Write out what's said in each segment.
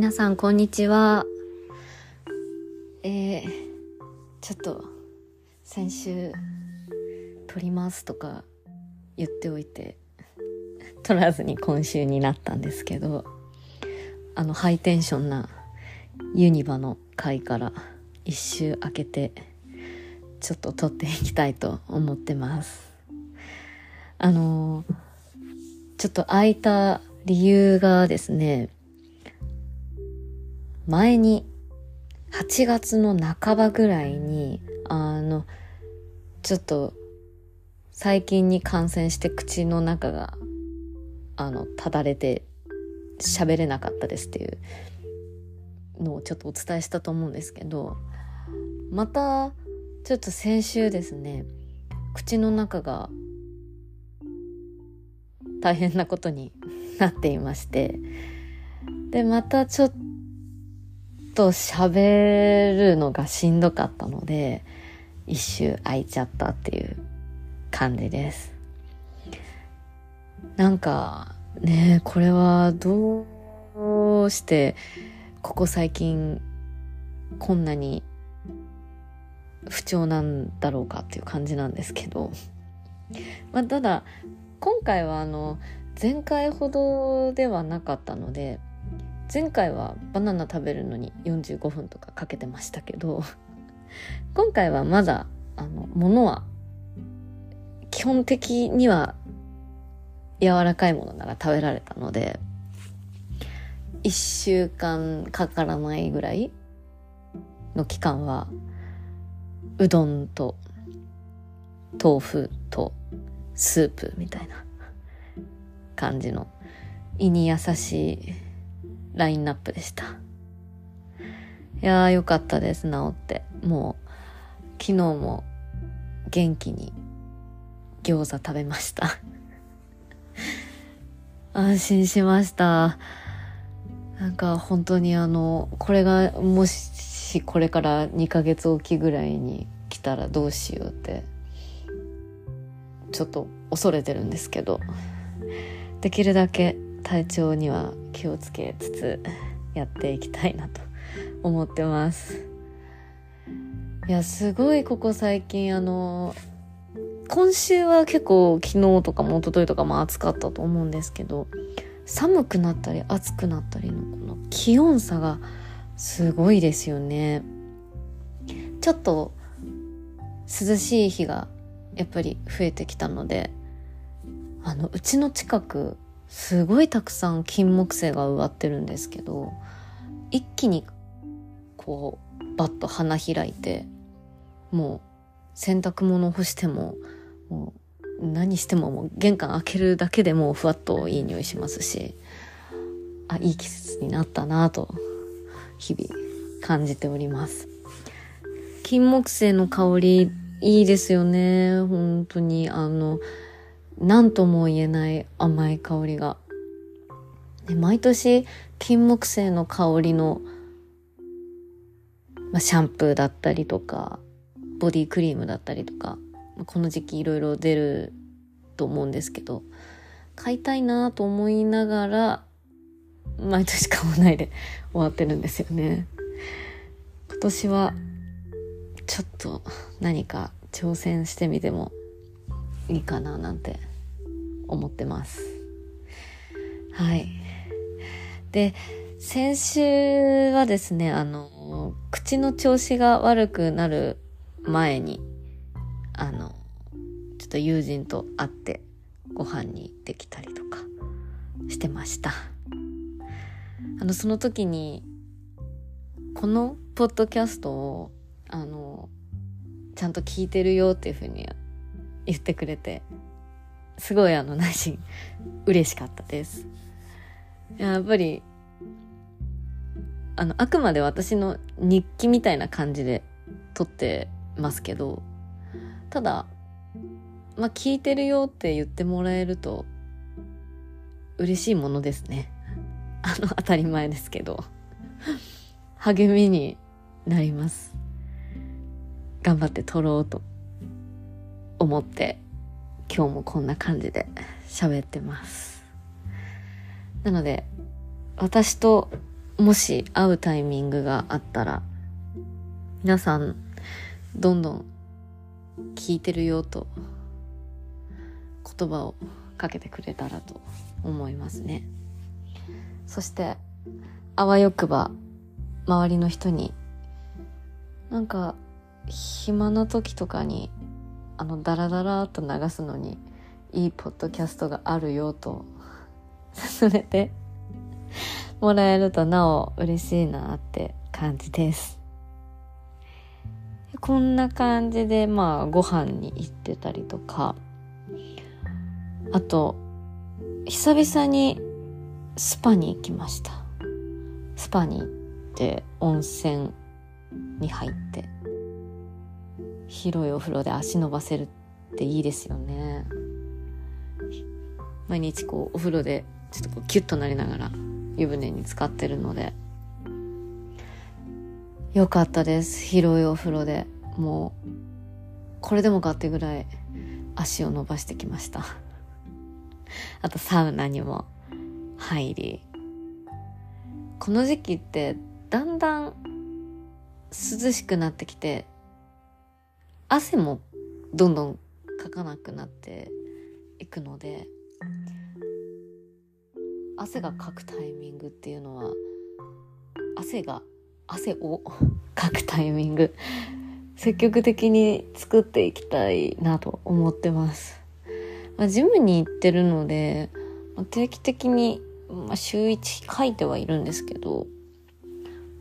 皆さんこんにちは。えー、ちょっと先週撮りますとか言っておいて撮らずに今週になったんですけどあのハイテンションなユニバの回から一周空けてちょっと撮っていきたいと思ってます。あのちょっと空いた理由がですね前に8月の半ばぐらいにあのちょっと最近に感染して口の中があのただれて喋れなかったですっていうのをちょっとお伝えしたと思うんですけどまたちょっと先週ですね口の中が大変なことになっていましてでまたちょっと喋るのがしんどかったので一周空いちゃったっていう感じです。なんかねこれはどうしてここ最近こんなに不調なんだろうかっていう感じなんですけど。まあただ今回はあの前回ほどではなかったので前回はバナナ食べるのに45分とかかけてましたけど 今回はまだあの物は基本的には柔らかいものなら食べられたので1週間かからないぐらいの期間はうどんと豆腐とスープみたいな感じの胃に優しいラインナップでした。いやーよかったです、治って。もう、昨日も元気に餃子食べました。安心しました。なんか本当にあの、これがもしこれから2ヶ月おきぐらいに来たらどうしようって、ちょっと恐れてるんですけど、できるだけ体調には気をつけつつやっていきたいなと思ってます。いや、すごいここ最近あの、今週は結構昨日とかも一昨日とかも暑かったと思うんですけど、寒くなったり暑くなったりのこの気温差がすごいですよね。ちょっと涼しい日がやっぱり増えてきたので、あの、うちの近くすごいたくさん金木犀が植わってるんですけど一気にこうバッと花開いてもう洗濯物干してももう何してももう玄関開けるだけでもうふわっといい匂いしますしあいい季節になったなと日々感じております。金木犀の香りいいですよね。本当にあの何とも言えない甘い香りが。で毎年金木犀の香りの、まあ、シャンプーだったりとかボディクリームだったりとかこの時期いろいろ出ると思うんですけど買いたいなと思いながら毎年買わないで 終わってるんですよね。今年はちょっと何か挑戦してみてもいいかななんて思ってます。はい。で、先週はですね、あの、口の調子が悪くなる前に、あの、ちょっと友人と会ってご飯に行ってきたりとかしてました。あの、その時に、このポッドキャストを、あの、ちゃんと聞いてるよっていうふうに言ってくれて、すごいあの内心嬉しかったです。やっぱり、あの、あくまで私の日記みたいな感じで撮ってますけど、ただ、まあ、聞いてるよって言ってもらえると、嬉しいものですね。あの、当たり前ですけど。励みになります。頑張って撮ろうと思って今日もこんな感じで喋ってます。なので私ともし会うタイミングがあったら、皆さん、どんどん聞いてるよと言葉をかけてくれたらと思いますね。そして、あわよくば周りの人になんか暇な時とかにあのダラダラと流すのにいいポッドキャストがあるよと勧めてもらえるとなお嬉しいなって感じです。こんな感じでまあご飯に行ってたりとかあと久々にスパに行きましたスパに行って温泉に入って広いお風呂で足伸ばせるっていいですよね。毎日こうお風呂でちょっとこうキュッとなりながら湯船に浸かってるので。よかったです。広いお風呂でもうこれでもかってぐらい足を伸ばしてきました。あとサウナにも入り。この時期ってだんだん涼しくなってきて汗もどんどんかかなくなっていくので汗がかくタイミングっていうのは汗が汗を かくタイミング積極的に作っていきたいなと思ってます。まあ、ジムに行ってるので、定期的に、まあ、週1書いてはいるんですけど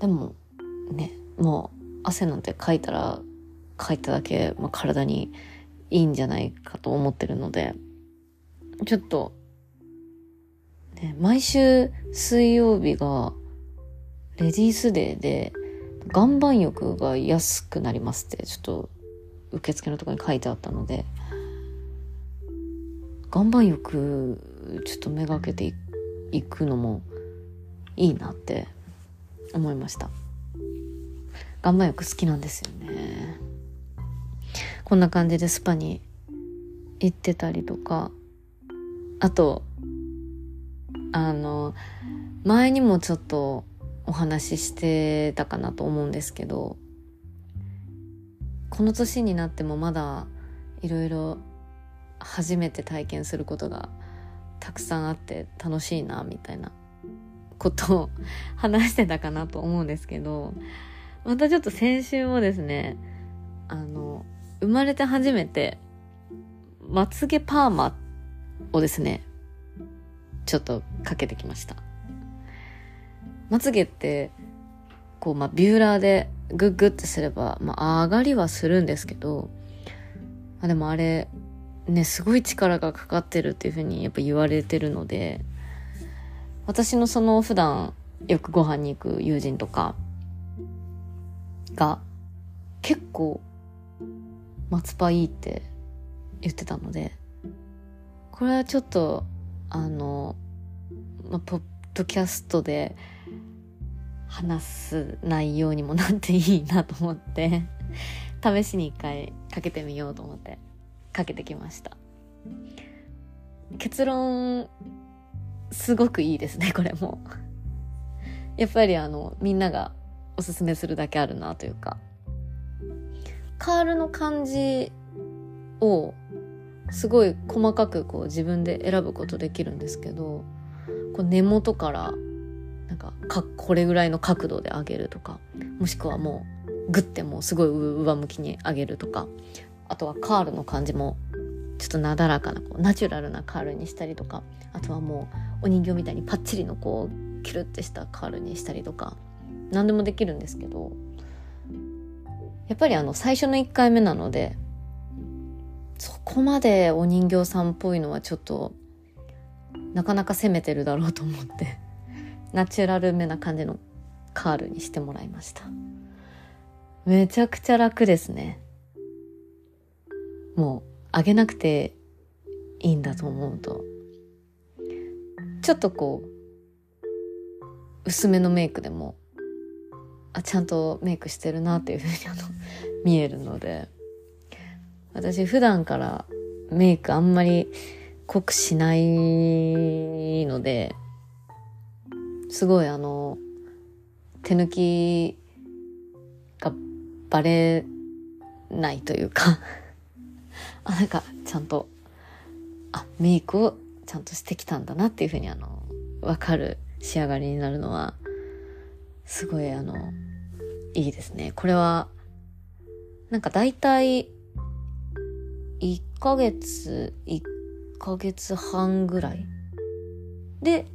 でもねもう汗なんてかいたらかいただけ、まあ、体にいいんじゃないかと思ってるのでちょっと、ね、毎週水曜日がレディースデーで岩盤浴が安くなりますってちょっと受付のとこに書いてあったので岩盤浴ちょっとめがけていくのもいいなって思いました。岩盤浴好きなんですよね。こんな感じでスパに行ってたりとか。あとあの前にもちょっとお話ししてたかなと思うんですけどこの年になってもまだいろいろ初めて体験することがたくさんあって楽しいなみたいなことを話してたかなと思うんですけどまたちょっと先週もですねあの生まれて初めてまつげパーマをですねちょっとかけてきました。まつげってこうまあビューラーでグッグってすればまあ上がりはするんですけどまあでもあれね、すごい力がかかってるっていうふうにやっぱ言われてるので、私のその普段よくご飯に行く友人とかが結構松葉いいって言ってたので、これはちょっとあの、まあポッドキャストで話す内容にもなっていいなと思って試しに一回かけてみようと思ってかけてきました。結論すごくいいですねこれも。やっぱりあのみんながおすすめするだけあるなというか。カールの感じをすごい細かくこう自分で選ぶことできるんですけどこう根元からなんかかこれぐらいの角度で上げるとかもしくはもうグッてもうすごい上向きに上げるとかあとはカールの感じもちょっとなだらかなこうナチュラルなカールにしたりとかあとはもうお人形みたいにパッチリのこうキュルってしたカールにしたりとか何でもできるんですけどやっぱりあの最初の1回目なのでそこまでお人形さんっぽいのはちょっとなかなか攻めてるだろうと思って ナチュラルめな感じのカールにしてもらいました。めちゃくちゃ楽ですね。もうあげなくていいんだと思うと。ちょっとこう薄めのメイクでもあちゃんとメイクしてるなっていうふうにあの 見えるので。私普段からメイクあんまり濃くしないのですごいあの手抜きがバレないというか あ、なんかちゃんと、あ、メイクをちゃんとしてきたんだなっていうふうにあの、わかる仕上がりになるのは、すごいあの、いいですね。これは、なんか大体、1ヶ月、1ヶ月半ぐらいで、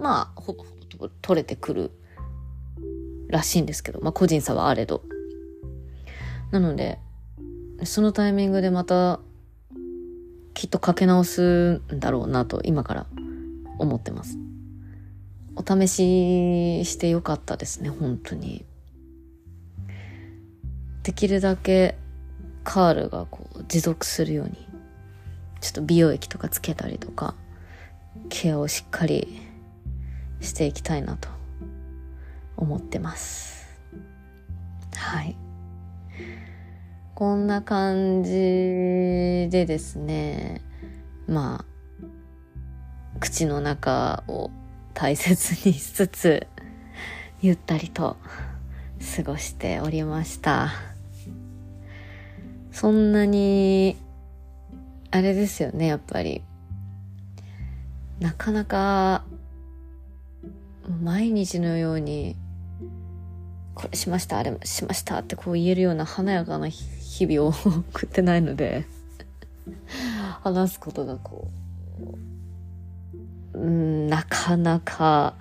まあ、ほぼほぼ取れてくるらしいんですけど、まあ個人差はあれど。なので、そのタイミングでまた、きっとかけ直すんだろうなと、今から思ってます。お試ししてよかったですね、本当に。できるだけカールがこう持続するように、ちょっと美容液とかつけたりとか、ケアをしっかりしていきたいなと思ってます。はい。こんな感じでですね、まあ、口の中を大切にしつつ、ゆったりと過ごしておりました。そんなに、あれですよね、やっぱり。なかなか、毎日のようにこれしました、あれしましたってこう言えるような華やかな日々を 送ってないので話すことがこう、うん、なかなか、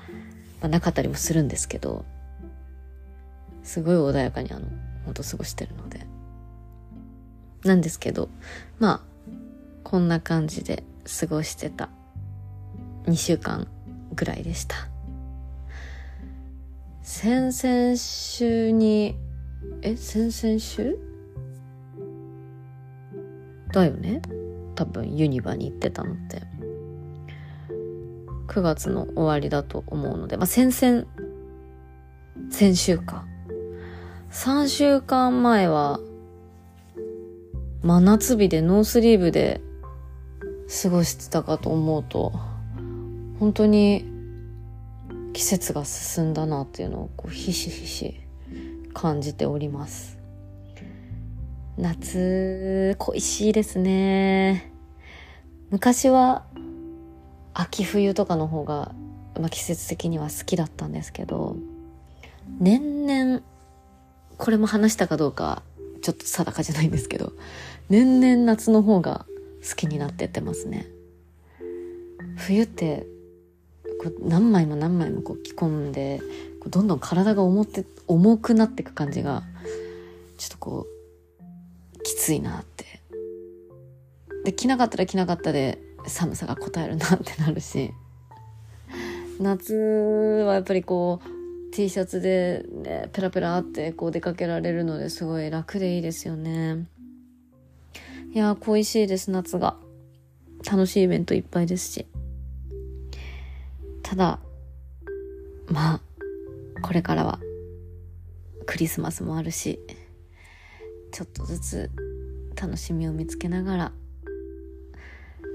まあ、なかったりもするんですけど、すごい穏やかにあの、ほんと過ごしてるので。なんですけど、まあ、こんな感じで過ごしてた2週間ぐらいでした。先々週に、え、先々週？だよね？多分ユニバに行ってたのって。9月の終わりだと思うので、まあ、先々、先週か。3週間前は、真夏日でノースリーブで過ごしてたかと思うと、本当に季節が進んだなっていうのをこうひしひし感じております夏恋しいですね昔は秋冬とかの方が、まあ、季節的には好きだったんですけど年々これも話したかどうかちょっと定かじゃないんですけど年々夏の方が好きになってってますね。冬ってこう何枚も何枚もこう着込んでこうどんどん体が重って重くなっていく感じがちょっとこうきついなって。で着なかったら着なかったで寒さが応えるなってなるし。夏はやっぱりこう T シャツで、ね、ペラペラってこう出かけられるのですごい楽でいいですよね。いや恋しいです夏が。楽しいイベントいっぱいですし。ただ、まあ、これからはクリスマスもあるし、ちょっとずつ楽しみを見つけながら、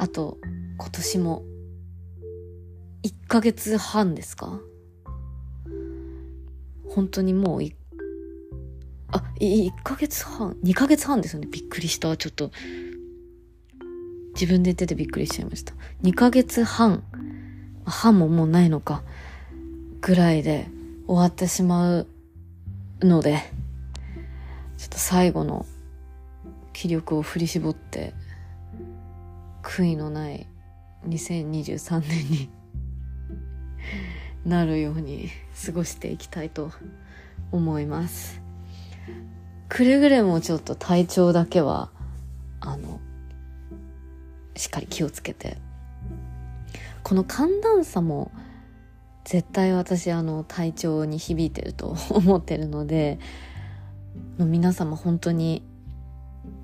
あと、今年も1ヶ月半ですか？本当にもうい、あ、1ヶ月半 ?2 ヶ月半ですよね。びっくりした。ちょっと、自分で言っててびっくりしちゃいました。2ヶ月半歯ももうないのか、ぐらいで終わってしまうので、ちょっと最後の気力を振り絞って、悔いのない2023年になるように過ごしていきたいと思います。くれぐれもちょっと体調だけは、あの、しっかり気をつけてこの寒暖差も絶対私あの体調に響いてると思ってるので皆様本当に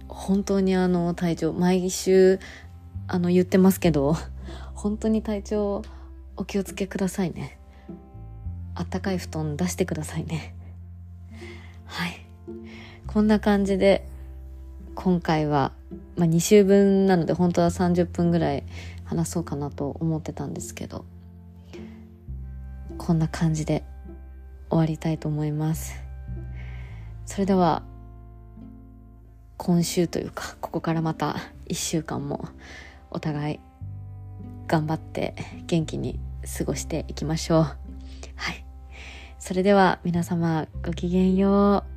本当にあの体調毎週あの言ってますけど本当に体調お気をつけくださいね。あったかい布団出してくださいね。はい。こんな感じで今回は、まあ、2週分なので本当は30分ぐらい話そうかなと思ってたんですけどこんな感じで終わりたいと思います。それでは今週というかここからまた1週間もお互い頑張って元気に過ごしていきましょう。はい。それでは皆様ごきげんよう。